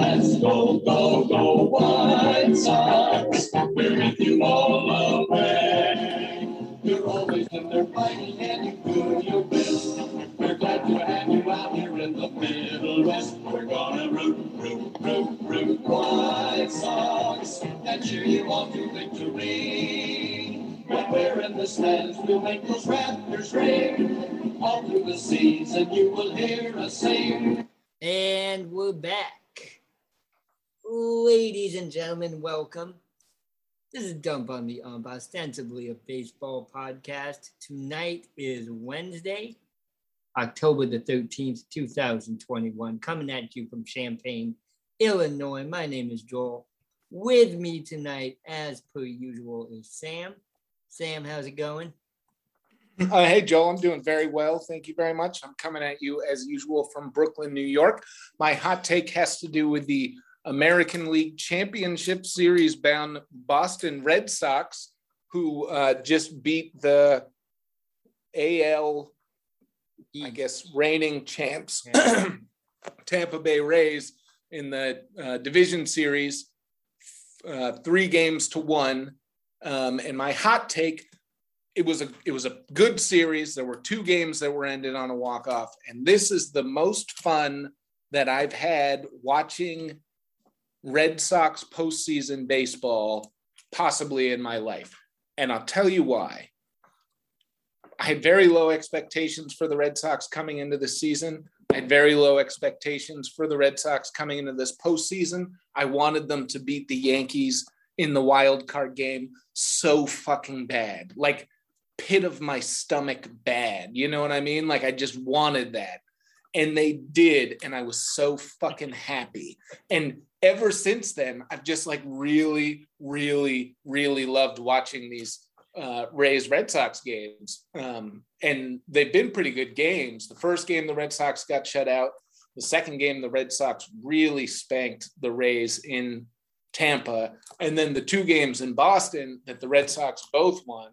Let's go, go, go, White Sox. We're with you all the way. You're always in there fighting and you do your best. We're glad to have you out here in the Middle West. We're gonna root, root, root, root White Sox and cheer you on to victory. When we're in the stands, we'll make those Raptors ring. All through the season, you will hear us sing. And we're back. Ladies and gentlemen, welcome. This is Dump on the Ump, ostensibly a baseball podcast. Tonight is Wednesday, October the 13th, 2021. Coming at you from Champaign, Illinois. My name is Joel. With me tonight, as per usual, is Sam. Sam, how's it going? Uh, hey, Joel, I'm doing very well. Thank you very much. I'm coming at you as usual from Brooklyn, New York. My hot take has to do with the American League Championship Series bound Boston Red Sox, who uh, just beat the AL, I guess, reigning champs, Tampa Bay Rays, in the uh, division series, uh, three games to one. Um, and my hot take it was a it was a good series. There were two games that were ended on a walk off, and this is the most fun that I've had watching Red Sox postseason baseball possibly in my life. And I'll tell you why. I had very low expectations for the Red Sox coming into the season. I had very low expectations for the Red Sox coming into this postseason. I wanted them to beat the Yankees in the wild card game so fucking bad. Like pit of my stomach bad. You know what I mean? Like I just wanted that. And they did. And I was so fucking happy. And ever since then, I've just like really, really, really loved watching these uh, Rays Red Sox games. Um, and they've been pretty good games. The first game, the Red Sox got shut out. The second game, the Red Sox really spanked the Rays in Tampa. And then the two games in Boston that the Red Sox both won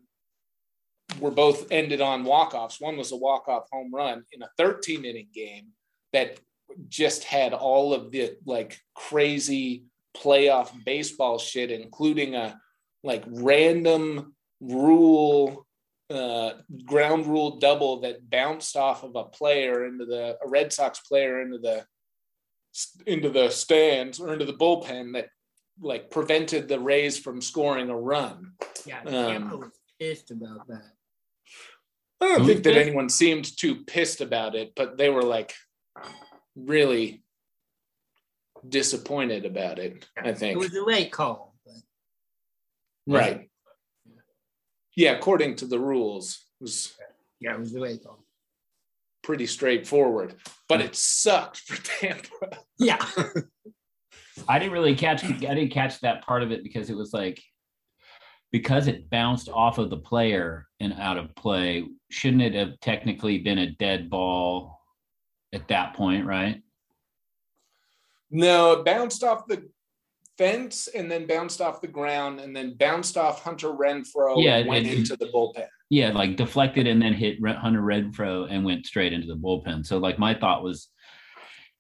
were both ended on walk-offs. One was a walk-off home run in a 13 inning game that just had all of the like crazy playoff baseball shit, including a like random rule uh, ground rule double that bounced off of a player into the a Red Sox player into the into the stands or into the bullpen that like prevented the Rays from scoring a run. Yeah, Tampa um, was pissed about that. I don't think that anyone seemed too pissed about it, but they were like really disappointed about it. I think it was a late call, but... right? Yeah, according to the rules, it was yeah, it was a late call. Pretty straightforward, but it sucked for Tampa. Yeah. I didn't really catch. I didn't catch that part of it because it was like because it bounced off of the player and out of play, shouldn't it have technically been a dead ball at that point, right? No, it bounced off the fence and then bounced off the ground and then bounced off Hunter Renfroe yeah, and went it, into the bullpen. Yeah, like deflected and then hit Hunter Renfroe and went straight into the bullpen. So like my thought was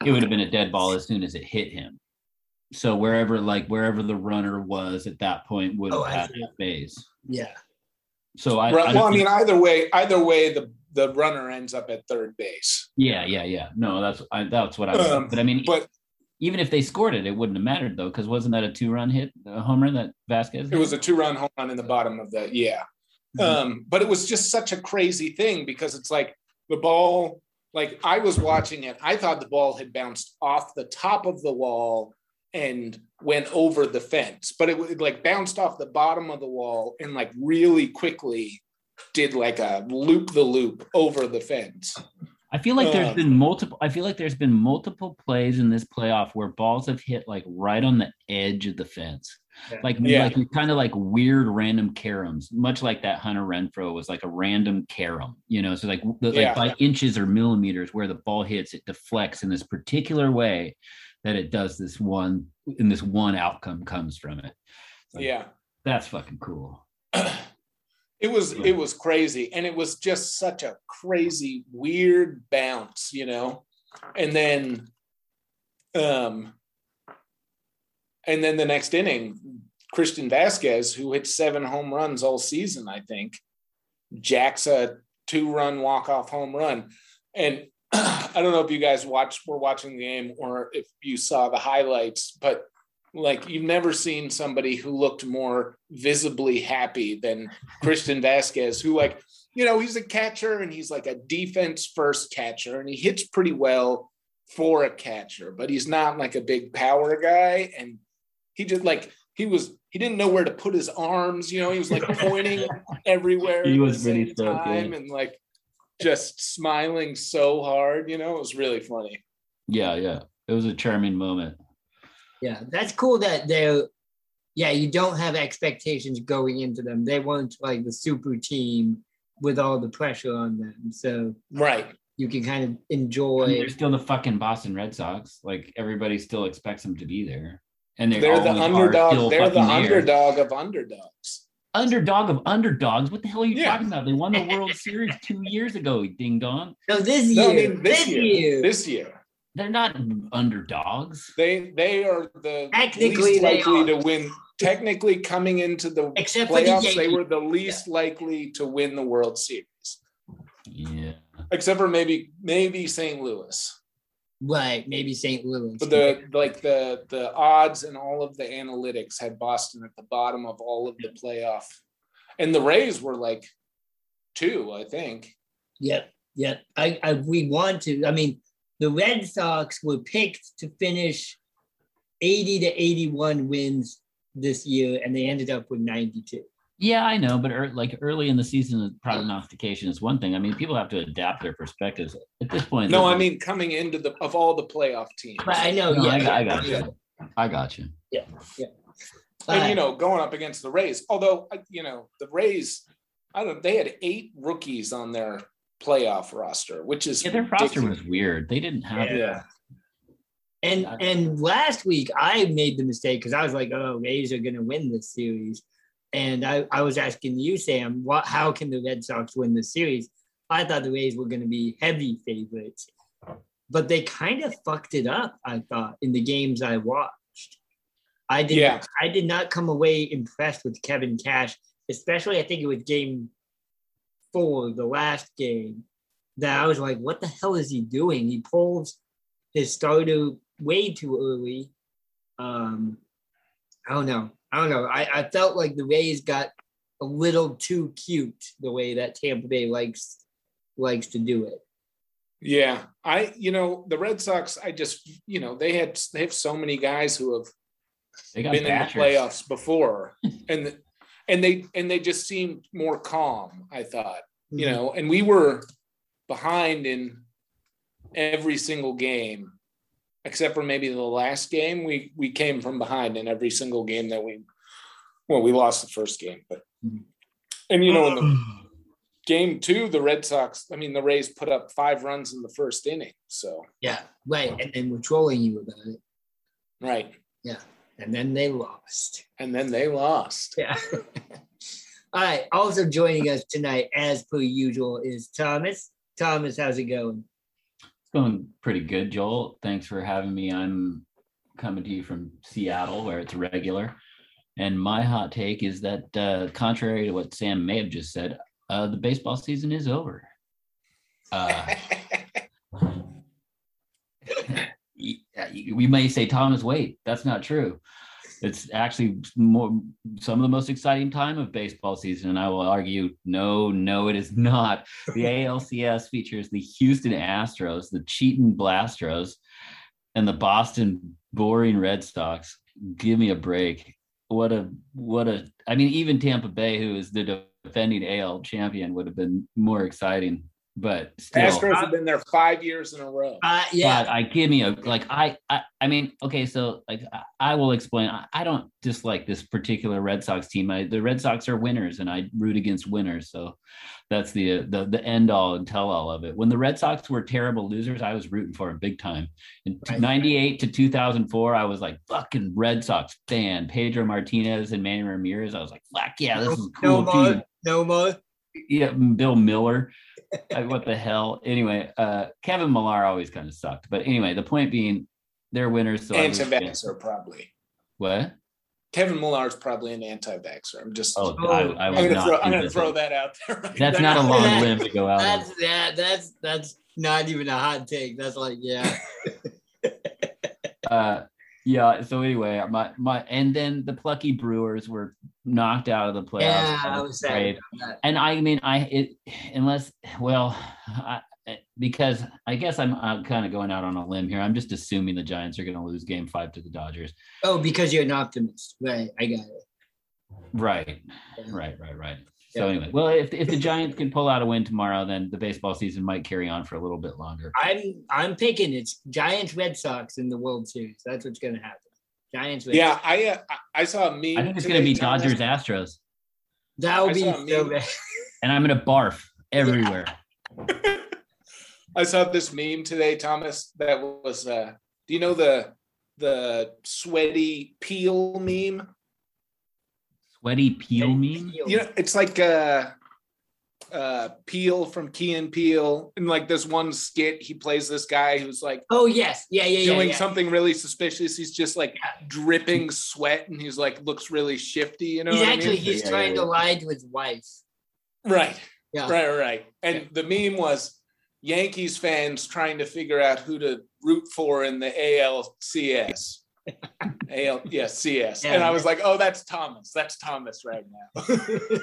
it would have been a dead ball as soon as it hit him so wherever like wherever the runner was at that point would oh, have oh, had that base. Yeah. So I, right. I well, I mean, either way, either way, the the runner ends up at third base. Yeah, yeah, yeah. No, that's I, that's what I. Was, um, but I mean, but even if they scored it, it wouldn't have mattered though, because wasn't that a two run hit, a home run that Vázquez? It was a two run home run in the bottom of the yeah. Mm-hmm. Um, but it was just such a crazy thing because it's like the ball. Like I was watching it, I thought the ball had bounced off the top of the wall and went over the fence, but it, like bounced off the bottom of the wall and like really quickly did like a loop the loop over the fence. I feel like there's um, been multiple. I feel like there's been multiple plays in this playoff where balls have hit like right on the edge of the fence, yeah. like yeah. like kind of like weird random caroms, much like that Hunter Renfroe was like a random carom, you know. So like like yeah. by inches or millimeters where the ball hits, it deflects in this particular way that it does this one and this one outcome comes from it. Like, yeah. That's fucking cool. it was yeah. it was crazy and it was just such a crazy weird bounce, you know. And then um and then the next inning, Christian Vázquez, who hit seven home runs all season, I think, jacks a two run walk off home run. And I don't know if you guys watched were watching the game or if you saw the highlights, but like you've never seen somebody who looked more visibly happy than Christian Vázquez, who like, you know, he's a catcher and he's like a defense first catcher and he hits pretty well for a catcher, but he's not like a big power guy. And he just like he was he didn't know where to put his arms, you know, he was like pointing everywhere. He was really time and like just smiling so hard, you know, it was really funny. Yeah, yeah. It was a charming moment. Yeah, that's cool that they're yeah, you don't have expectations going into them. They weren't like the super team with all the pressure on them. So right. You can kind of enjoy. I mean, they're still the fucking Boston Red Sox. Like everybody still expects them to be there, and they're, they're the underdog. They're the underdog of underdogs. Underdog of underdogs. What the hell are you yeah. talking about? They won the World Series two years ago. Ding dong. No, this year. No, I mean, this, this year. year. This year. They're not underdogs. They they are the technically least likely to win. Technically, coming into the Except playoffs, the they were the least yeah. likely to win the World Series. Yeah. Except for maybe maybe St. Louis. Right, maybe St. Louis. But the like the the odds and all of the analytics had Boston at the bottom of all of the playoff, and the Rays were like two, I think. Yep, yep. I, I we want to. I mean, the Red Sox were picked to finish 80 to 81 wins this year, and they ended up with 92. Yeah, I know, but er, like early in the season, prognostication is one thing. I mean, people have to adapt their perspectives at this point. No, I mean coming into the of all the playoff teams. But I know, no, yeah, I got, I got you. I got you. Yeah, yeah. And you know, going up against the Rays, although you know the Rays, I don't. They had eight rookies on their playoff roster, which is yeah, their ridiculous. roster was weird. They didn't have yeah. And and last week I made the mistake because I was like, oh, Rays are gonna win this series. And I, I was asking you, Sam, what how can the Red Sox win the series? I thought the Rays were gonna be heavy favorites. But they kind of fucked it up, I thought, in the games I watched. I did yeah. I did not come away impressed with Kevin Cash, especially I think it was game four, the last game, that I was like, what the hell is he doing? He pulls his starter way too early. Um, I don't know. I don't know. I, I felt like the Rays got a little too cute the way that Tampa Bay likes likes to do it. Yeah, I you know the Red Sox. I just you know they had they have so many guys who have been in the playoffs before, and and they and they just seemed more calm. I thought mm-hmm. you know, and we were behind in every single game except for maybe the last game. We we came from behind in every single game that we well, we lost the first game, but mm-hmm. and you know in the game two, the Red Sox, I mean the Rays put up five runs in the first inning. So yeah, right. And then we're trolling you about it. Right. Yeah. And then they lost. And then they lost. Yeah. All right. Also joining us tonight, as per usual, is Thomas. Thomas, how's it going? It's going pretty good, Joel. Thanks for having me. I'm coming to you from Seattle, where it's regular. And my hot take is that, uh, contrary to what Sam may have just said, uh, the baseball season is over. Uh, we may say, Thomas, wait, that's not true it's actually more some of the most exciting time of baseball season. And I will argue, no, no, it is not. The ALCS features the Houston Astros, the cheating Blastros, and the Boston boring Red Sox. Give me a break. What a what a I mean, even Tampa Bay, who is the defending AL champion, would have been more exciting but still, Astros have been there five years in a row. Uh, yeah, I give me a like I, I I mean okay so like I, I will explain I, I, don't dislike this particular Red Sox team. I, the Red Sox are winners and I root against winners so that's the the the end all and tell all of it. When the Red Sox were terrible losers I was rooting for them big time. In right. 98 to 2004 I was like fucking Red Sox fan. Pedro Martinez and Manny Ramirez I was like fuck yeah this is cool no more, no more yeah Bill Mueller what the hell? Anyway, uh, Kevin Millar always kind of sucked. But anyway, the point being, they're winners. So and Sylvester probably. What? Kevin Millar is probably an anti-vaxxer. I'm just. Oh, Oh, I, I I'm would gonna, not. throw, I'm gonna throw that out there. right That's now. not a long That- limb to go out. on. That's that. That's that's not even a hot take. That's like yeah. uh yeah so anyway my my and then the plucky brewers were knocked out of the playoffs. Yeah, I was that. and i mean i it unless well I, because i guess i'm, I'm kind of going out on a limb here. I'm just assuming the giants are going to lose game five to the dodgers. Oh, because you're an optimist, right? I got it. right. Right right right so anyway well if, if the giants can pull out a win tomorrow then the baseball season might carry on for a little bit longer I'm I'm picking it's Giants Red Sox in the World Series. That's what's gonna happen. Giants. Red Yeah, Sox. I uh, I- I saw a meme. i think it's going to be dodgers astros that would be so bad. and i'm going to barf everywhere I saw this meme today, Thomas. That was. uh Do you know the the sweaty Peele meme? Sweaty Peele meme You know, it's like uh uh Peele from Key and Peele. and like this one skit, he plays this guy who's like Oh yes, yeah, yeah, yeah. doing yeah. something really suspicious. He's just like dripping sweat and he's like looks really shifty, you know. he's what I actually mean? he's Yeah, trying yeah, to yeah. lie to his wife. Right. Yeah. Right, right. And the meme was Yankees fans trying to figure out who to root for in the ALCS. AL, yes, CS. Yeah. and I was like, oh, that's Thomas. That's Thomas right now.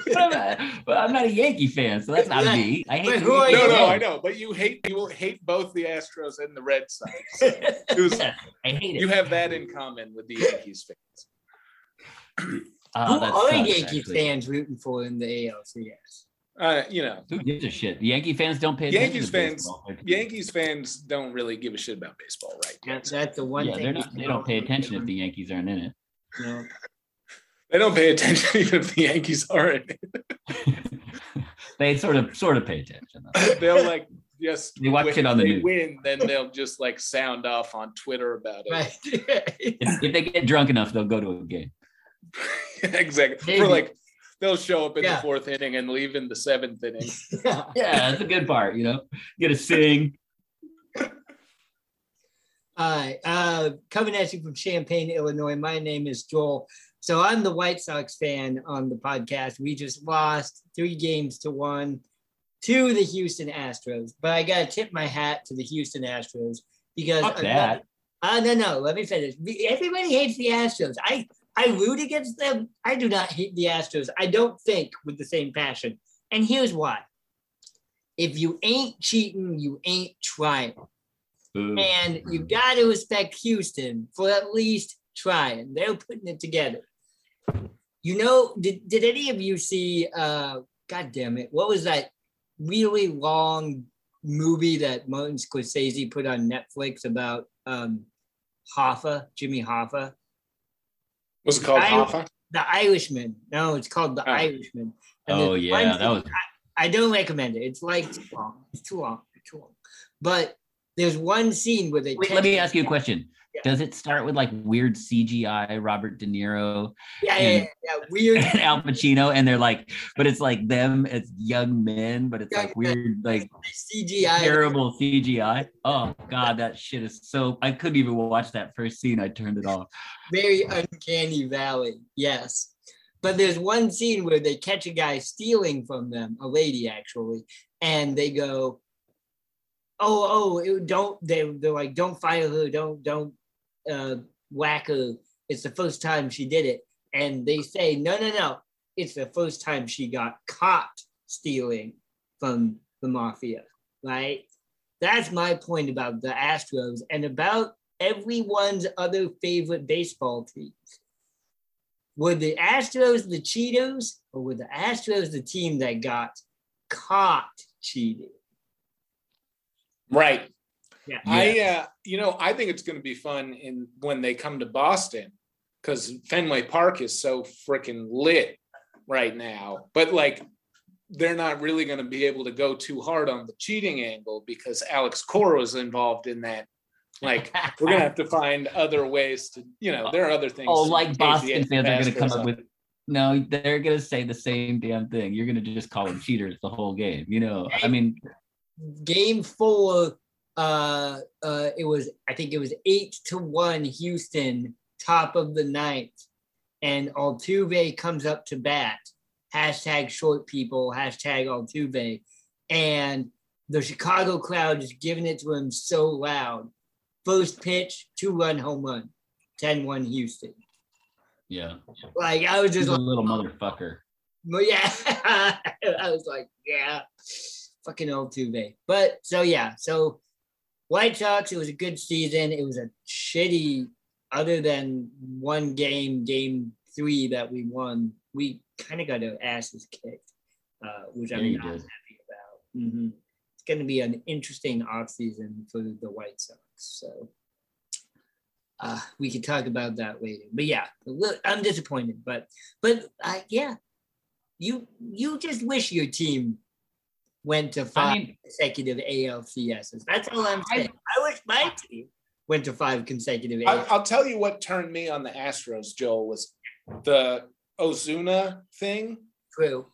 But I'm, not, but I'm not a Yankee fan, so that's not Yeah. me. I hate who are Yankees. no, you? no, I know, but you hate you will hate both the Astros and the Red Sox. It was- Yeah, I hate it. you have that in common with the Yankees fans. Oh, Who are sucks, Yankee actually. fans rooting for in the ALCS? Uh, you know, Who gives a shit? The Yankee fans don't pay attention. Yankees to fans- baseball. Yankees fans don't really give a shit about baseball, right? That's that's the one Yeah, thing. they're not, they don't pay attention if the Yankees aren't in it. No. They don't pay attention even if the Yankees are in it. it. they sort of sort of pay attention. Though. They'll like just They watch when it on the they news. win, then they'll just like sound off on Twitter about it. Right. If, if they get drunk enough, they'll go to a game. exactly. Maybe. For like they'll show up in Yeah. the fourth inning and leave in the seventh inning. yeah. Yeah, that's a good part. You know, get got to sing. All right. Uh, coming at you from Champaign, Illinois. My name is Joel. So I'm the White Sox fan on the podcast. We just lost three games to one to the Houston Astros. But I got to tip my hat to the Houston Astros because Fuck that. Uh, no, no. Let me finish. Everybody hates the Astros. I I root against them. I do not hate the Astros. I don't think with the same passion. And here's why. If you ain't cheating, you ain't trying. Boo. And you got to respect Houston for at least trying. They're putting it together. You know, did, did any of you see, uh, God damn it, what was that really long movie that Martin Scorsese put on Netflix about um, Hoffa, Jimmy Hoffa? Was it called I- Hoffa? The Irishman. No, it's called The Oh. Irishman. And Oh yeah, that was I don't recommend it. It's like too long. It's too long. It's too long. But there's one scene where they Wait, let me ask you a question. Yeah. Does it start with like weird CGI Robert De Niro Yeah, yeah, yeah, yeah. Weird. and Al Pacino, and they're like, but it's like them as young men, but it's like Young men. weird, like CGI. terrible CGI. Oh god, that shit is so. I couldn't even watch that first scene. I turned it off. Very uncanny valley. Yes. But there's one scene where they catch a guy stealing from them, a lady actually, and they go, "Oh, oh, it- don't." They they're like, "Don't fire her. Don't don't uh, whack her. It's the first time she did it." And they say, "No, no, no. It's the first time she got caught stealing from the mafia." Right. That's my point about the Astros and about everyone's other favorite baseball teams. Were the Astros the Cheetos or were the Astros the team that got caught cheating? Right. Yeah. I uh, you know, I think it's gonna be fun in when they come to Boston because Fenway Park is so freaking lit right now. But like they're not really gonna be able to go too hard on the cheating angle because Alex Cora was involved in that. Like we're gonna have to find other ways to, you know, there are other things. Oh, like Boston fans are going to come up with. No, they're going to say the same damn thing. You're going to just call them cheaters the whole game. You know, I mean, Game four, uh, uh, it was I think it was eight to one Houston top of the ninth, and Altuve comes up to bat. Hashtag short people, hashtag Altuve. And the Chicago crowd is giving it to him so loud. First pitch, two run home run, 10 1 Houston. Yeah. Like, I was just He's a little motherfucker. But yeah, I was like, yeah, fucking Altuve. But so yeah, so White Sox, it was a good season. It was a shitty, other than one game, game three that we won, we kind of got our asses kicked, uh, which I'm not did. happy about. Mhm. It's going to be an interesting offseason for the White Sox. So uh, we could talk about that later. But yeah, I'm disappointed. But but uh, yeah, you you just wish your team went to five mean- consecutive ALCSs. That's all I'm saying. I wish my team went to five consecutive I, I'll tell you what turned me on the Astros, Joel, was the Osuna thing, True.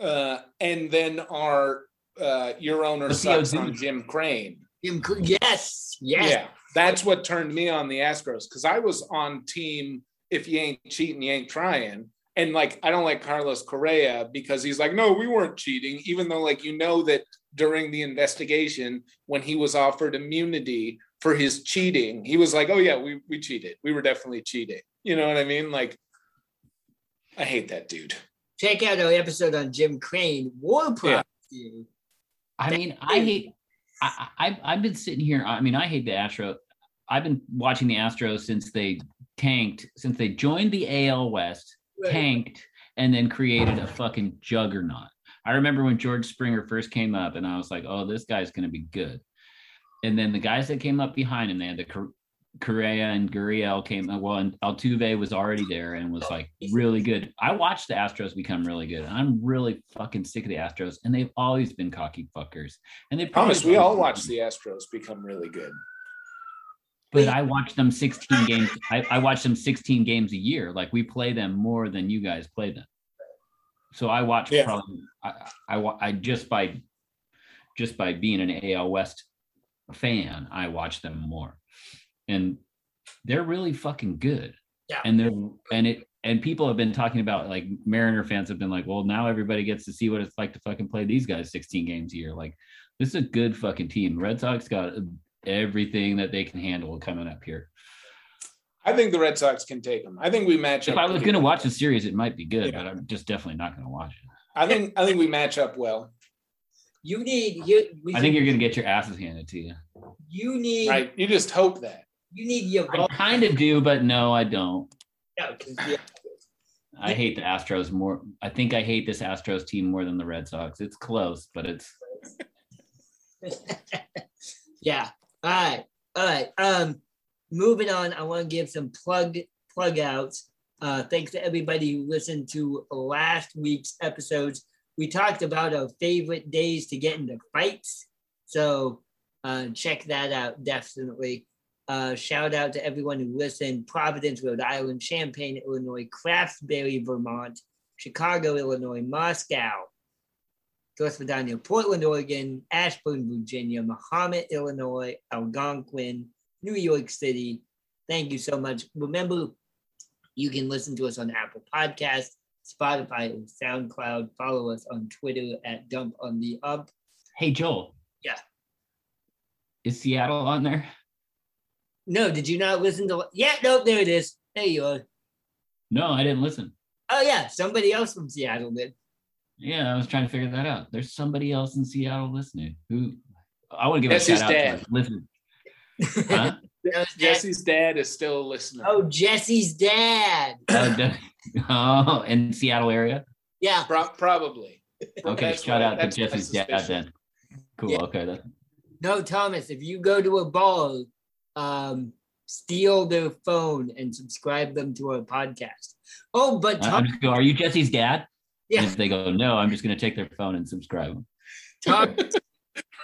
uh, and then our uh, your owner What's sucks on Jim Crane. Jim Cr- Yes, yes. Yeah, that's what turned me on the Astros because I was on team if you ain't cheating, you ain't trying. And like, I don't like Carlos Correa because he's like, no, we weren't cheating, even though, like, you know, that during the investigation, when he was offered immunity for his cheating, he was like, oh, yeah, we, we cheated. We were definitely cheating. You know what I mean? Like, I hate that dude. Check out our episode on Jim Crane. War Yeah. I mean, I hate. I, I I've been sitting here. I mean, I hate the Astro. I've been watching the Astros since they tanked, since they joined the AL West, Right. tanked, and then created a fucking juggernaut. I remember when George Springer first came up, and I was like, "Oh, this guy's going to be good." And then the guys that came up behind him, they had the Cor- Correa and Gurriel came. Uh, well, and Altuve was already there and was like really good. I watched the Astros become really good. I'm really fucking sick of the Astros, and they've always been cocky fuckers. And they Promise, we all watched the Astros become really good. But I watch them 16 games. I, I watch them 16 games a year. Like we play them more than you guys play them. So I watch Yeah. probably I, I I just by just by being an AL West fan, I watch them more. And they're really fucking good. Yeah. And they're and it and people have been talking about like Mariner fans have been like, well, now everybody gets to see what it's like to fucking play these guys 16 games a year. Like this is a good fucking team. Red Sox got everything that they can handle coming up here. I think the Red Sox can take them. I think we match up If up. I was going to watch the series, it might be good, Yeah. but I'm just definitely not going to watch it. I think I think we match up well. You need you. I think you're going to get your asses handed to you. you need Right? You just hope that. you need your I kind of do, but no, I don't. No, 'cause the- I hate the Astros more. I think I hate this Astros team more than the Red Sox. It's close, but it's yeah. All right. All right. Um, moving on. I want to give some plug plug outs. Uh, thanks to everybody who listened to last week's episodes. We talked about our favorite days to get into fights. So uh, check that out definitely. Uh, shout out to everyone who listened. Providence, Rhode Island, Champaign, Illinois, Craftsbury, Vermont, Chicago, Illinois, Moscow, North Virginia, Portland, Oregon, Ashburn, Virginia, Mahomet, Illinois, Algonquin, New York City. Thank you so much. Remember, you can listen to us on Apple Podcasts, Spotify, and SoundCloud. Follow us on Twitter at Dump on the Ump. hey Joel. Yeah. Is Seattle on there? No, did you not listen to? Yeah, no, there it is. There you are. No, I didn't listen. Oh yeah, somebody else from Seattle did. Yeah, I was trying to figure that out. There's somebody else in Seattle listening who I want to give That's a his shout out to. Listen, huh? That was Jesse. Jesse's dad is still a listener. Oh, Jesse's dad. oh, oh, in Seattle area. Yeah. Pro- probably. Okay, That's shout out to Jesse's dad suspicion. then. Cool. Yeah. Okay. That, No, Thomas, if you go to a ball, um, steal their phone and subscribe them to our podcast. Oh, but I- Tom, just are you Jesse's dad? Yeah. And if they go, no, I'm just going to take their phone and subscribe them. Right,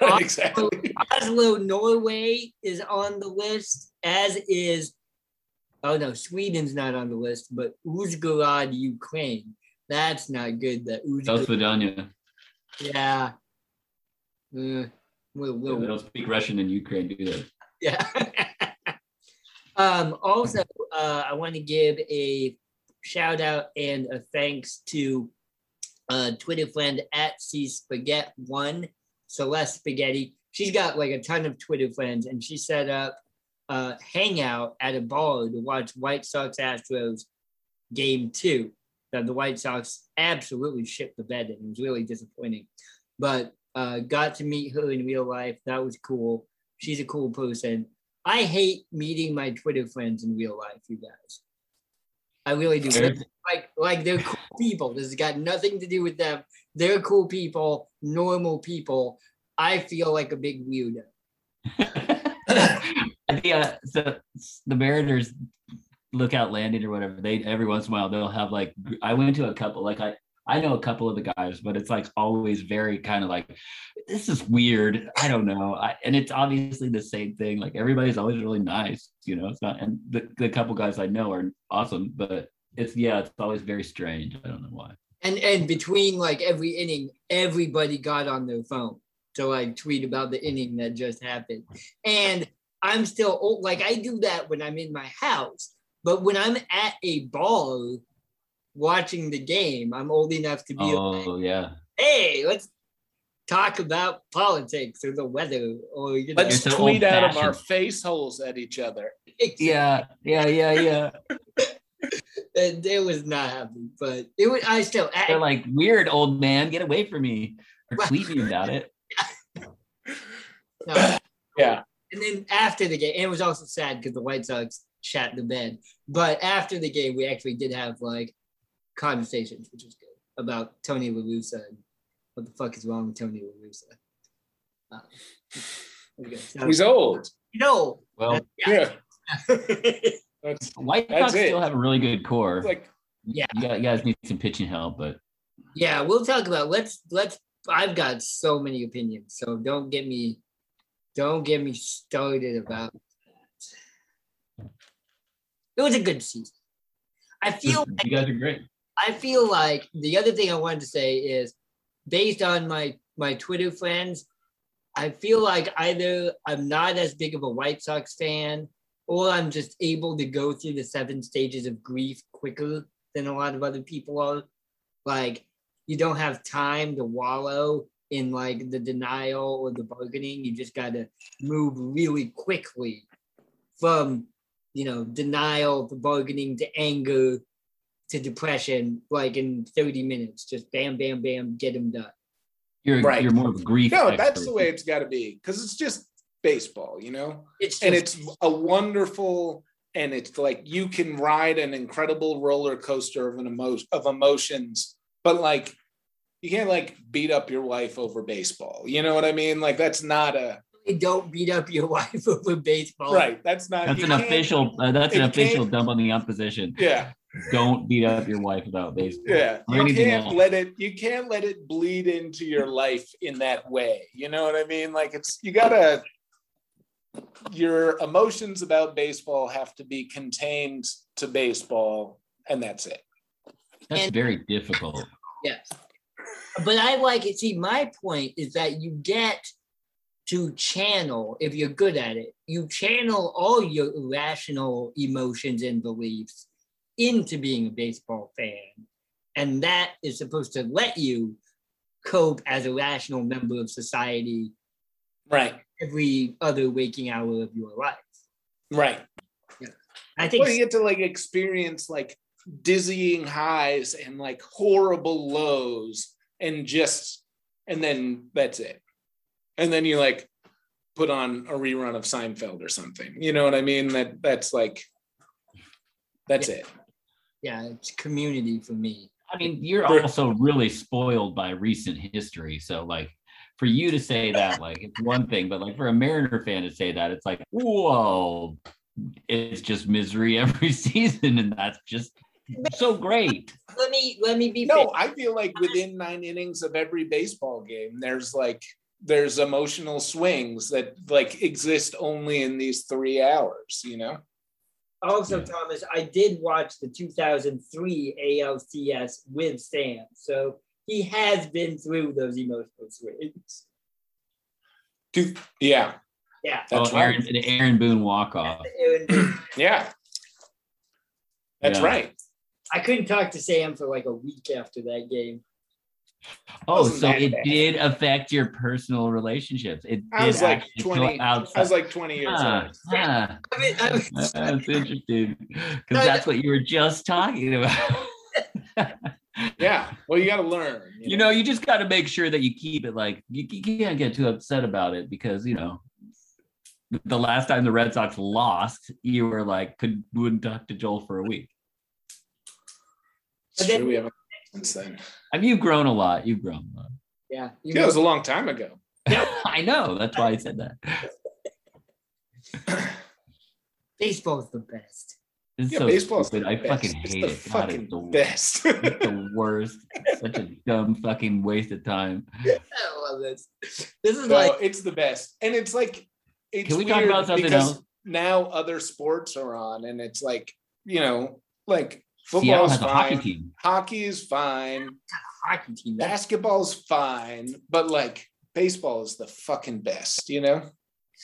exactly. Oslo, Norway is on the list, as is, oh no, Sweden's not on the list, but Uzhgorod, Ukraine. That's not good. That South Uzhgorod, Vidania. yeah. Uh, we'll, They we'll, don't speak Russian in Ukraine, do they? yeah. Um, also, uh, I want to give a shout out and a thanks to uh, Twitter friend at C Spaghetti One, Celeste Spaghetti. She's got like a ton of Twitter friends, and she set up a hangout at a bar to watch White Sox Astros game two. That the White Sox absolutely shipped the bed, and it was really disappointing. But uh, got to meet her in real life. That was cool. She's a cool person. I hate meeting my Twitter friends in real life, you guys. I really do. Like, like they're cool people. This has got nothing to do with them. They're cool people, normal people. I feel like a big weirdo. yeah, uh, so the Mariners lookout landing or whatever. They every once in a while they'll have like I went to a couple like I I know a couple of the guys, but it's like always very kind of like, this is weird. I don't know. I, and it's obviously the same thing. Like everybody's always really nice, you know. It's not, and the, the couple guys I know are awesome, but it's yeah, it's always very strange. I don't know why. And and between like every inning, everybody got on their phone to like tweet about the inning that just happened. And I'm still old. Like I do that when I'm in my house, but when I'm at a ball watching the game. I'm old enough to be. Oh like, yeah. Hey, let's talk about politics or the weather or you know. Let's tweet out of our face holes at each other. Yeah, yeah, yeah, yeah. and it was not happening, but it was. I still. They're like weird old man, get away from me, or tweet me about it. no. Yeah. And then after the game, it was also sad because the White Sox shat the bed. But after the game, we actually did have like conversations, which was good, about Tony La Russa and what the fuck is wrong with Tony La Russa. Uh, so, He's old. No. Well, yeah. that's, White Sox still have a really good core. Like, yeah, you guys need some pitching help, but yeah, we'll talk about. Let's let's. I've got so many opinions, so don't get me, don't get me started about. It was a good season. I feel you guys are great. I feel like the other thing I wanted to say is based on my my Twitter friends, I feel like either I'm not as big of a White Sox fan or I'm just able to go through the seven stages of grief quicker than a lot of other people are. Like you don't have time to wallow in like the denial or the bargaining. You just got to move really quickly from, you know, denial to bargaining to anger to depression like in 30 minutes. Just bam, bam, bam, get them done. You're right. You're more of a grief. No, expert. that's the way it's got to be because it's just baseball, you know. It's just, and it's a wonderful and it's like you can ride an incredible roller coaster of an emotion of emotions, but like you can't like beat up your wife over baseball. You know what I mean? Like that's not a don't beat up your wife over baseball. Right. That's not. That's an official. Uh, that's an official dump on the opposition. Yeah don't beat up your wife about baseball. Yeah, you can't else. let it. You can't let it bleed into your life in that way. You know what I mean? Like it's you gotta. Your emotions about baseball have to be contained to baseball, and that's it. That's and, very difficult. Yes, but I like it. See, my point is that you get to channel if you're good at it. You channel all your irrational emotions and beliefs into being a baseball fan. And that is supposed to let you cope as a rational member of society. Right. Every other waking hour of your life. Right. Yeah. I think well, you get to like experience like dizzying highs and like horrible lows and just and then that's it. And then you like put on a rerun of Seinfeld or something. You know what I mean? That that's like that's yeah. it yeah, it's community for me. I mean, you're also really spoiled by recent history. So like for you to say that, like it's one thing, but like for a Mariner fan to say that, it's like, whoa, it's just misery every season, and that's just so great. Let me let me be. No, fair. I feel like within nine innings of every baseball game, there's like there's emotional swings that like exist only in these three hours. You know also, yeah. Thomas, I did watch the 2003 ALCS with Sam, so he has been through those emotional swings. Yeah, Yeah. That's oh, right. Aaron, the Aaron Boone walk off. Yeah. That's Yeah. right. I couldn't talk to Sam for like a week after that game. Oh, so it bad. did affect your personal relationships. It I was like 20 outside. I was like 20 years Huh, old. I huh. mean, I was, That's interesting No, because that's what you were just talking about. Yeah. Well, you got to learn. you know, you just got to make sure that you keep it like you, you can't get too upset about it because you know the last time the Red Sox lost, you were like could wouldn't talk to Joel for a week. It's But then- true, we haven't since then. I mean, you've grown a lot. You've grown a lot. yeah. You Yeah, it was a long time ago. I know. That's why I said that. baseball's the best. It's Yeah, so baseball's stupid. I best. fucking It's hate the it. God, fucking it's the best. It's the worst. Such a dumb fucking waste of time. I love this. This is No, like it's the best. And it's like it's Can we talk weird about something because else? Now other sports are on, and it's like, you know, like Seattle football's has a hockey fine, team. hockey is fine, hockey team. That's basketball's fine, but like baseball is the fucking best, you know?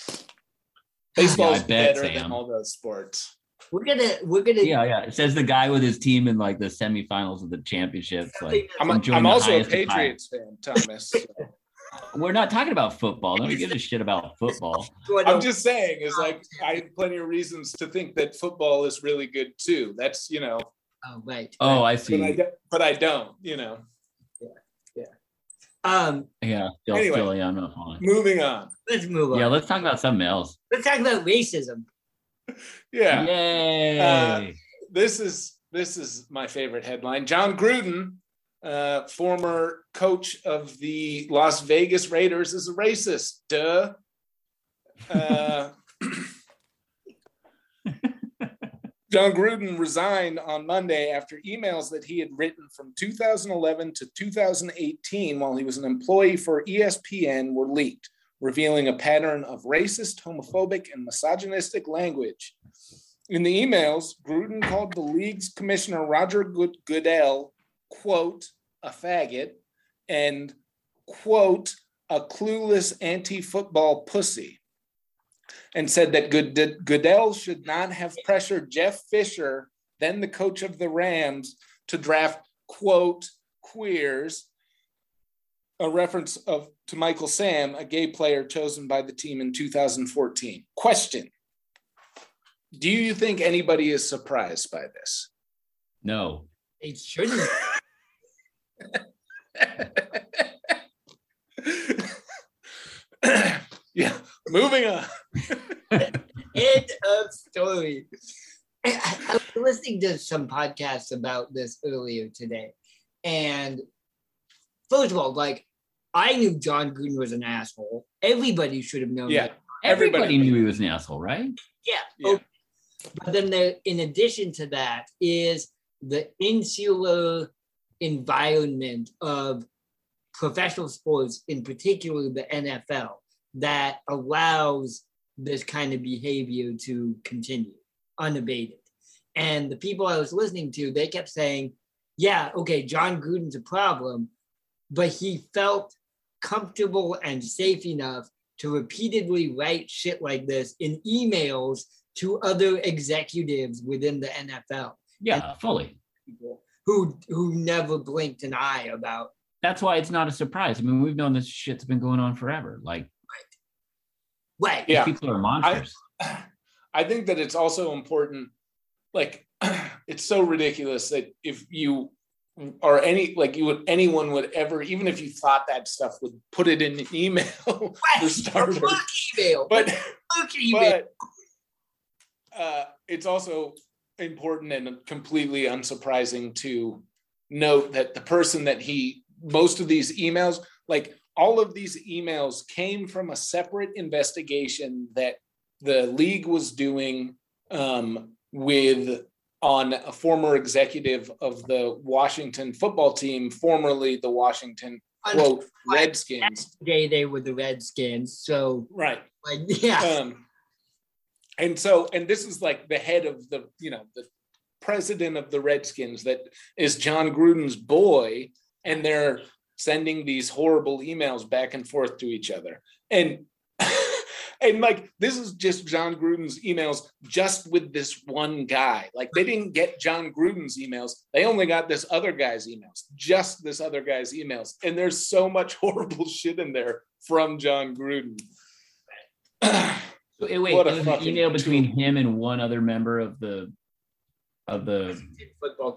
Baseball is bet, better Sam. than all those sports. We're gonna we're gonna Yeah, yeah. It says the guy with his team in like the semifinals of the championships. Like I'm, Enjoying I'm also a highest of. Patriots fan, Thomas. so. we're not talking about football. Nobody gives a shit about football. I'm just saying, is like I have plenty of reasons to think that football is really good too. That's you know, oh right. Oh, I but I, see. but I don't. You know. Yeah. Yeah. Um, Yeah, still, Anyway. still, yeah, I'm not following. Moving on. let's move on. Yeah, let's talk about something else. let's talk about racism. Yeah. Uh, this is this is my favorite headline. Jon Gruden, uh, former coach of the Las Vegas Raiders, is a racist. Duh. Uh, Jon Gruden resigned on Monday after emails that he had written from 2011 to 2018 while he was an employee for ESPN were leaked, revealing a pattern of racist, homophobic, and misogynistic language. In the emails, Gruden called the league's commissioner Roger Good- Goodell, quote, a faggot, and quote, a clueless anti football pussy, and said that Good- Goodell should not have pressured Jeff Fisher, then the coach of the Rams, to draft, quote, queers, a reference of to Michael Sam, a gay player chosen by the team in 2014. Question do you think anybody is surprised by this? no. It shouldn't. yeah, moving on. End of story. I, I- I was listening to some podcasts about this earlier today. And first of all, like, I knew Jon Gruden was an asshole. Everybody should have known Yeah, that. Everybody, Everybody- knew he was an asshole, right? Yeah. Yeah. okay. But then there, in addition to that, is the insular environment of professional sports, in particular the NFL, that allows this kind of behavior to continue unabated. And the people I was listening to, they kept saying, yeah, okay, Jon Gruden's a problem, but he felt comfortable and safe enough to repeatedly write shit like this in emails to other executives within the NFL Yeah, fully. people who who never blinked an eye about That's why it's not a surprise. I mean, we've known this shit's been going on forever. Like, right. Yeah. people are monsters. I think that it's also important. Like, it's so ridiculous that if you or any like you would anyone would ever even if you thought that stuff would put it in an email for Right. starters. Work email. But email. but uh, it's also important and completely unsurprising to note that the person that he most of these emails like all of these emails came from a separate investigation that the league was doing um, with on a former executive of the Washington football team, formerly the Washington quote Redskins. Day they were the Redskins. So Right. like yeah. um, and so and this is like the head of the you know the president of the redskins that is jon gruden's boy and they're sending these horrible emails back and forth to each other and and like this is just Jon Gruden's emails just with this one guy. Like they didn't get Jon Gruden's emails. They only got this other guy's emails, just this other guy's emails. And there's so much horrible shit in there from Jon Gruden. so, eh, wait, what it was an email between him and one other member of the of the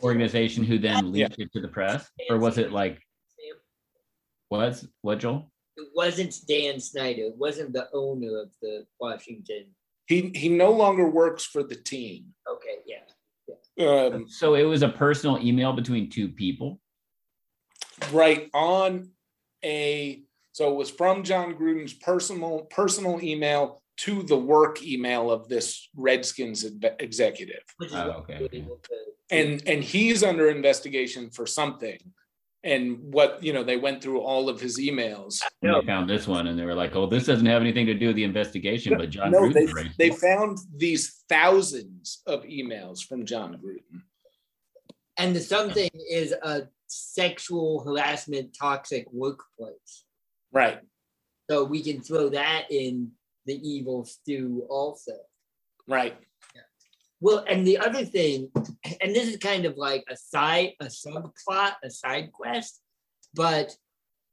organization who then leaked yeah. it to the press, or was it like was what Joel? It wasn't Dan Snyder. It wasn't the owner of the Washington. He he no longer works for the team. Okay, yeah. yeah. Um, so it was a personal email between two people. Right on a so it was from Jon Gruden's personal personal email to the work email of this Redskins executive. Oh, okay. And and he's under investigation for something and what you know they went through all of his emails. And they found this one and they were like oh this doesn't have anything to do with the investigation but jon no, they, they found these thousands of emails from jon gruden. And the something is a sexual harassment toxic workplace. Right. So we can throw that in the evil stew also. Right well, and the other thing, and this is kind of like a side, a subplot, a side quest, but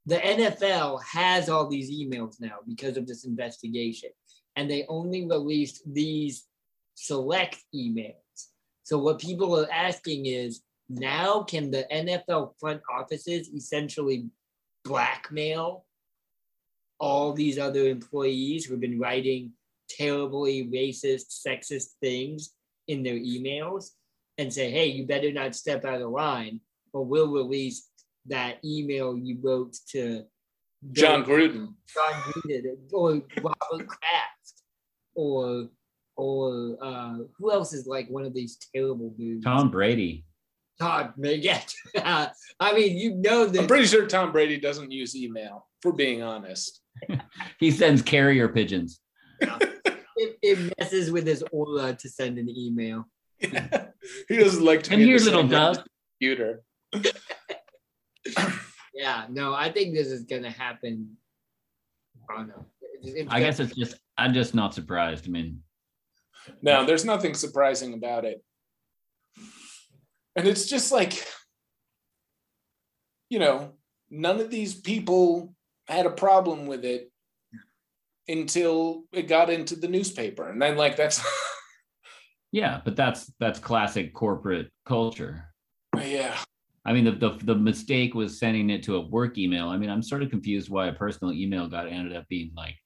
the NFL has all these emails now because of this investigation, and they only released these select emails. So what people are asking is now can the NFL front offices essentially blackmail all these other employees who've been writing terribly racist, sexist things in their emails and say, hey, you better not step out of line, or we'll release that email you wrote to Jon Gruden. Jon Gruden or Robert Kraft or or uh, who else is like one of these terrible dudes? Tom Brady. Tom, yeah. I mean, you know that. I'm pretty sure Tom Brady doesn't use email. For being honest, he sends carrier pigeons. Yeah it, it, messes with his aura to send an email. Yeah. He doesn't like to. And here, little dove. Computer. yeah, no, I think this is gonna happen. I don't know. I guess it's just I'm just not surprised. I mean, no, there's nothing surprising about it, and it's just like, you know, none of these people had a problem with it until it got into the newspaper. And then like that's yeah but that's that's classic corporate culture. Yeah. I mean the, the the mistake was sending it to a work email. I mean i'm sort of confused why a personal email got ended up being like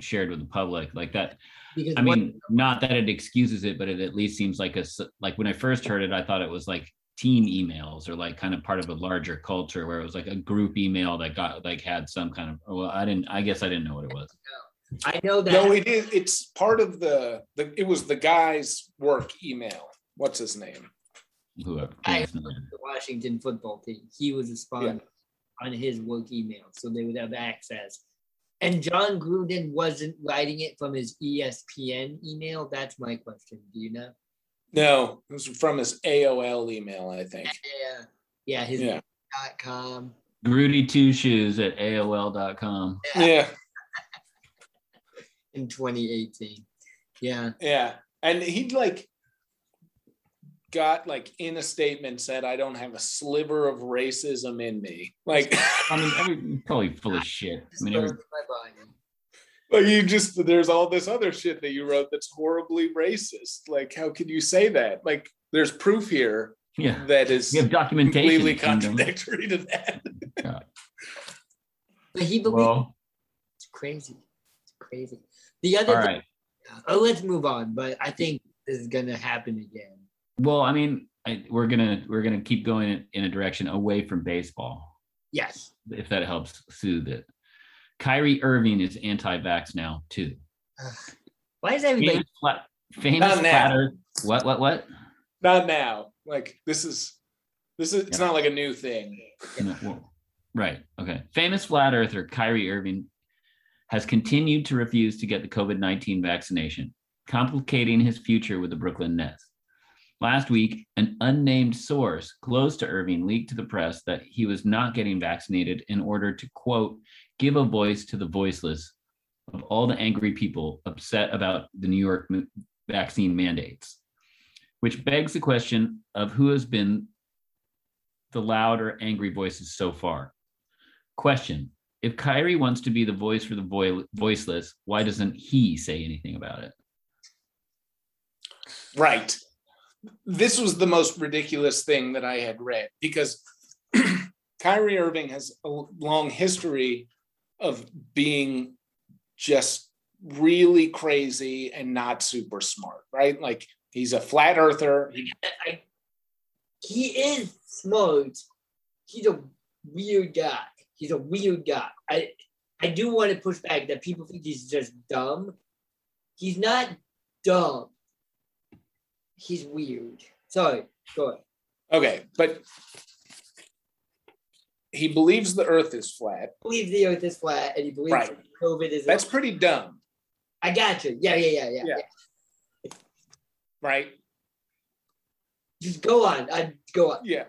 shared with the public. Like that because i mean what, not that it excuses it but it at least seems like a like when i first heard it i thought it was like team emails or like kind of part of a larger culture where it was like a group email that got like had some kind of well i didn't i guess i didn't know what it was I know that. No, it is. It's part of the. the it was the guy's work email. What's his name? Whoever. Uh, I, the Washington football team. He was a sponsor yeah. on his work email, so they would have access. And Jon Gruden wasn't writing it from his ESPN email. That's my question. Do you know? No, it was from his AOL email, I think. Yeah, yeah, his yeah. dot com. Grudy two shoes at AOL.com. Yeah. yeah in 2018. Yeah. Yeah. And he like got like in a statement said, I don't have a sliver of racism in me. Like, I mean, every, probably full of shit. I mean, every, like you just there's all this other shit that you wrote that's horribly racist. Like, how could you say that? Like, there's proof here. Yeah, that is you have documentation completely contradictory to that. But he believes well, it's crazy. It's crazy. The other, All thing, right. oh, let's move on. But I think this is going to happen again. Well, I mean, I, we're gonna we're gonna keep going in, in a direction away from baseball. Yes, if that helps soothe it. Kyrie Irving is anti-vax now too. Why is everybody famous, flat, famous flat What what what? Not now. Like this is this is it's not like a new thing. well, right. Okay. Famous flat earther Kyrie Irving has continued to refuse to get the COVID 19 vaccination, complicating his future with the Brooklyn Nets. Last week, an unnamed source close to Irving leaked to the press that he was not getting vaccinated in order to, quote, give a voice to the voiceless, of all the angry people upset about the New York vaccine mandates, which begs the question of who has been the loud or angry voices so far. Question If Kyrie wants to be the voice for the vo- voiceless, why doesn't he say anything about it? Right. This was the most ridiculous thing that I had read because Kyrie Irving has a long history of being just really crazy and not super smart, right? Like he's a flat earther. He, he is smart. He's a weird guy. He's a weird guy. I I do want to push back that people think he's just dumb. He's not dumb. He's weird. Sorry, go ahead. Okay, but he believes the earth is flat. Believes the earth is flat and he believes right. COVID is That's pretty dumb. I got you. Yeah, yeah, yeah, yeah. yeah. yeah. Right. Just go on. I go on. Yeah.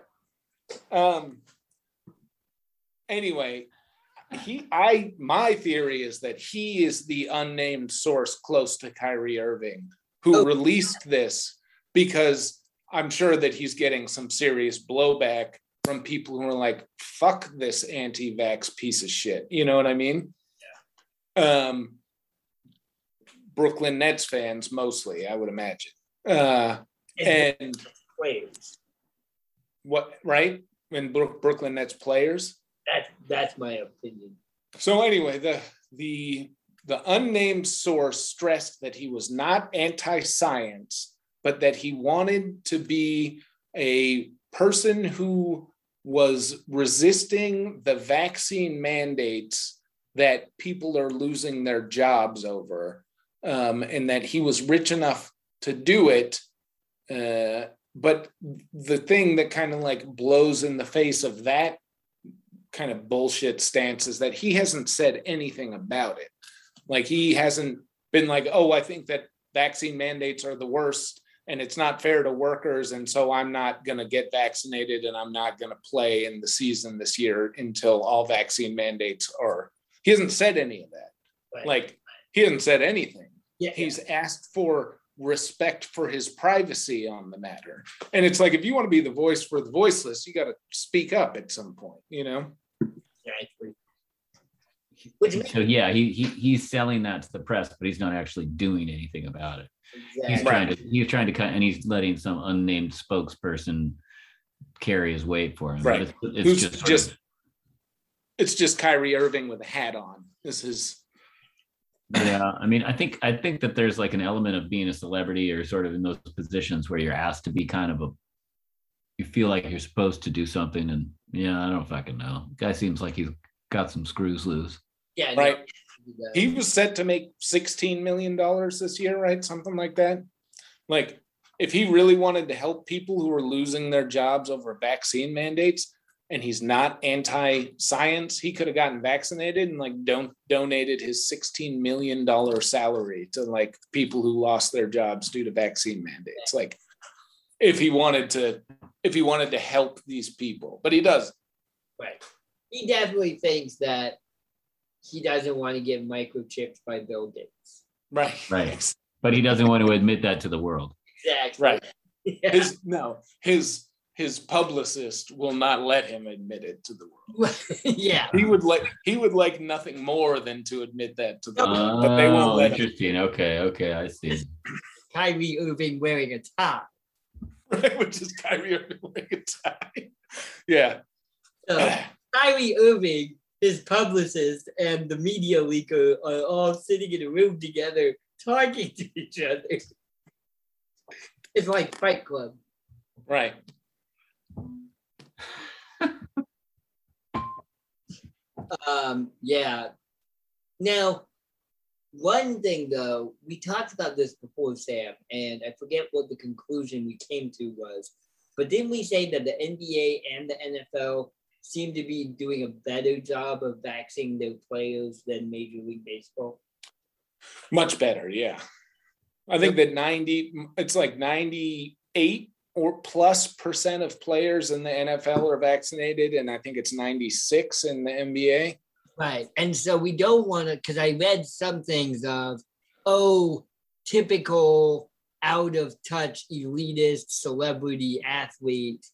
Um anyway, he I my theory is that he is the unnamed source close to Kyrie Irving who oh. released this because I'm sure that he's getting some serious blowback from people who are like, fuck this anti-vax piece of shit. You know what I mean? Yeah. Um Brooklyn Nets fans mostly, I would imagine. Uh and players. What right? When Brooklyn Nets players? That's that's my opinion. So anyway, the the the unnamed source stressed that he was not anti-science, but that he wanted to be a person who was resisting the vaccine mandates that people are losing their jobs over, um, and that he was rich enough to do it. Uh, but the thing that kind of like blows in the face of that kind of bullshit stance is that he hasn't said anything about it. Like he hasn't been like, oh, I think that vaccine mandates are the worst and it's not fair to workers. And so I'm not going to get vaccinated and I'm not going to play in the season this year until all vaccine mandates are. He hasn't said any of that. Right. Like he hasn't said anything. Yeah, He's yeah. asked for respect for his privacy on the matter. And it's like, if you want to be the voice for the voiceless, you got to speak up at some point, you know? So yeah, he, he he's selling that to the press, but he's not actually doing anything about it. Exactly. He's trying to he's trying to cut, and he's letting some unnamed spokesperson carry his weight for him. Right. It's, it's, Who's just, just of, it's just Kyrie Irving with a hat on. This is yeah i mean i think i think that there's like an element of being a celebrity or sort of in those positions where you're asked to be kind of a you feel like you're supposed to do something and yeah i don't fucking know. Guy seems like he's got some screws loose. Yeah right. he was set to make 16 million dollars this year right? Something like that. Like if he really wanted to help people who are losing their jobs over vaccine mandates and he's not anti-science, he could have gotten vaccinated and like don't donated his 16 million dollar salary to like people who lost their jobs due to vaccine mandates. Like if he wanted to if he wanted to help these people, but he doesn't. Right. He definitely thinks that he doesn't want to get microchipped by Bill Gates. Right. Right. But he doesn't want to admit that to the world. Exactly. Right. Yeah. His no, his his publicist will not let him admit it to the world. yeah, he would like he would like nothing more than to admit that to the world, but they won't oh, let interesting. him. Okay, okay, I see. Kyrie Irving wearing a tie, right? Which is Kyrie Irving wearing a tie. Yeah. So, Kyrie Irving, his publicist, and the media leaker are all sitting in a room together, talking to each other. It's like Fight Club. Right. um, yeah. Now, one thing though, we talked about this before, Sam, and I forget what the conclusion we came to was, but didn't we say that the NBA and the NFL seem to be doing a better job of vaccinating their players than Major League Baseball? Much better, yeah. I think that 90, it's like 98 or plus percent of players in the NFL are vaccinated, and I think it's 96 in the NBA. Right. And so we don't want to, because I read some things of, oh, typical out of touch elitist celebrity athlete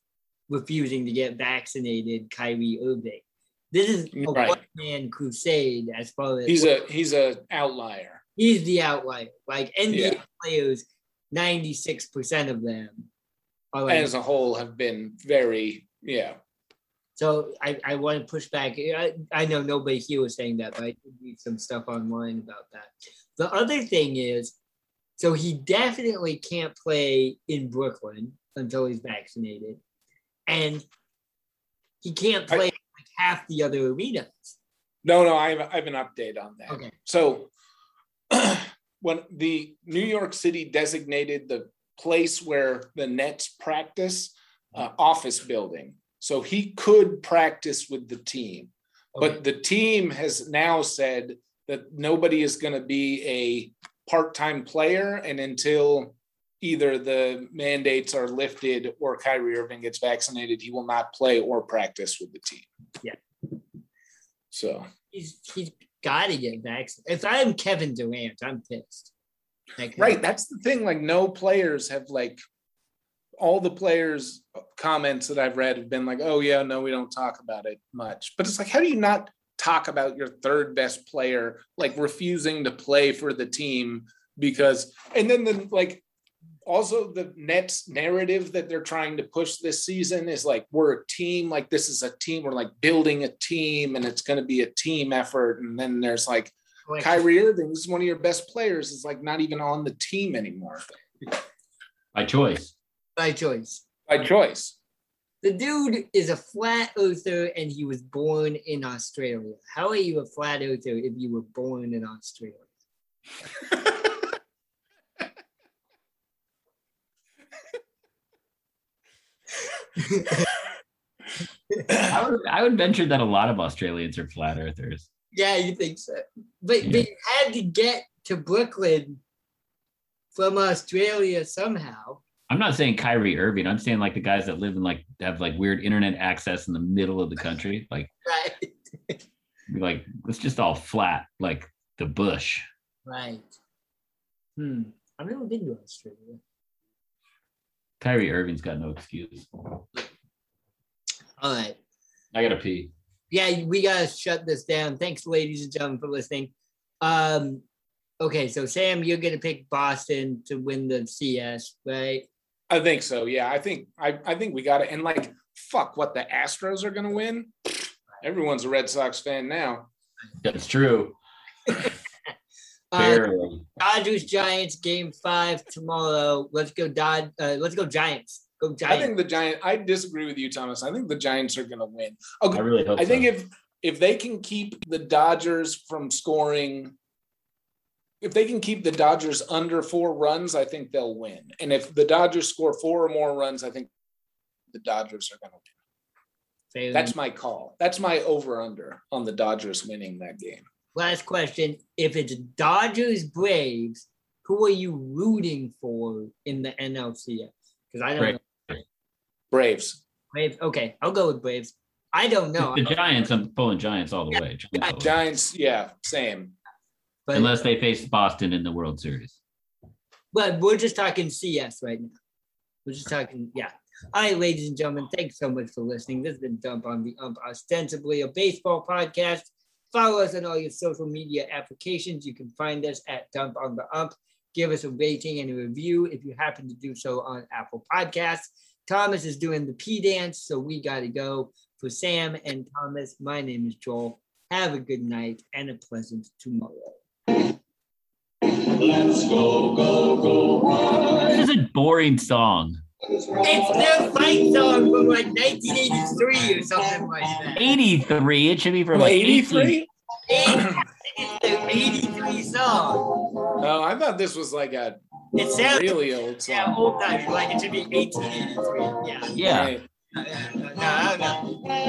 refusing to get vaccinated, Kyrie Irving. This is a right. one man crusade as far as he's a he's a outlier. He's the outlier. Like NBA yeah. players, 96% of them as a whole have been very, yeah. So I, I want to push back. I, I know nobody here was saying that, but I did read some stuff online about that. The other thing is, so he definitely can't play in Brooklyn until he's vaccinated. And he can't play I, like half the other arenas. No, no, I have, I have an update on that. Okay. So when the New York City designated the place where the Nets practice uh, office building, so he could practice with the team. Okay. But the team has now said that nobody is going to be a part-time player, and until either the mandates are lifted or Kyrie Irving gets vaccinated, he will not play or practice with the team. Yeah. So he's he's got to get vaccinated. If I'm Kevin Durant, I'm pissed. Right. That's the thing. Like, no players have like all the players' comments that I've read have been like, "Oh yeah, no, we don't talk about it much." But it's like, how do you not talk about your third best player like refusing to play for the team because? And then the like also the Nets narrative that they're trying to push this season is like we're a team, like this is a team, we're like building a team and it's going to be a team effort. And then there's like Wait. Kyrie Irving, is one of your best players, is like not even on the team anymore. By choice. By choice. By choice. The dude is a flat earther and he was born in Australia. How are you a flat earther if you were born in Australia? I would I would venture that a lot of Australians are flat earthers. Yeah, you think so. But yeah. they had to get to Brooklyn from Australia somehow. I'm not saying Kyrie Irving. I'm saying like the guys that live in like have like weird internet access in the middle of the country. Like right. like it's just all flat, like the bush. Right. Hmm. I've never been to Australia. Kyrie Irving's got no excuse. All right. I gotta pee. Yeah, we gotta shut this down. Thanks, ladies and gentlemen, for listening. Um, okay, so Sam, you're gonna pick Boston to win the CS, right? I think so. Yeah, I think I, I think we got it. And like, fuck, what the Astros are gonna win? Everyone's a Red Sox fan now. That's true. Uh, Dodgers Giants game five tomorrow. Let's go Dod. Uh, let's go Giants. Go Giants. I think the Giants. I disagree with you, Thomas. I think the Giants are going to win. Okay. I really hope. I think if if they can keep the Dodgers from scoring, if they can keep the Dodgers under four runs, I think they'll win. And if the Dodgers score four or more runs, I think the Dodgers are going to win. That's my call. That's my over under on the Dodgers winning that game last question. If it's Dodgers Braves, who are you rooting for in the NLCS? Because I don't Braves. know. Braves. Braves. Okay, I'll go with Braves. I don't know. The Giants, I'm pulling Giants all the yeah, way. Giants, Giants, yeah, same. But, Unless they face Boston in the World Series. But we're just talking CS right now. We're just talking, yeah. All right, ladies and gentlemen, thanks so much for listening. This has been Dump on the Ump, ostensibly a baseball podcast. Follow us on all your social media applications. You can find us at Dump on the Ump. Give us a rating and a review if you happen to do so on Apple Podcasts. Thomas is doing the P dance, so we got to go. For Sam and Thomas, my name is Joel. Have a good night and a pleasant tomorrow. Let's go, go, go. This is a boring song. It's their fight song from like 1983 or something like that. 83. It should be from like 83. It's the 83 song. Oh, I thought this was like a it sounds, really old song. Yeah, old time. Like it should be 1883. Yeah. Yeah. Right. No, no, no.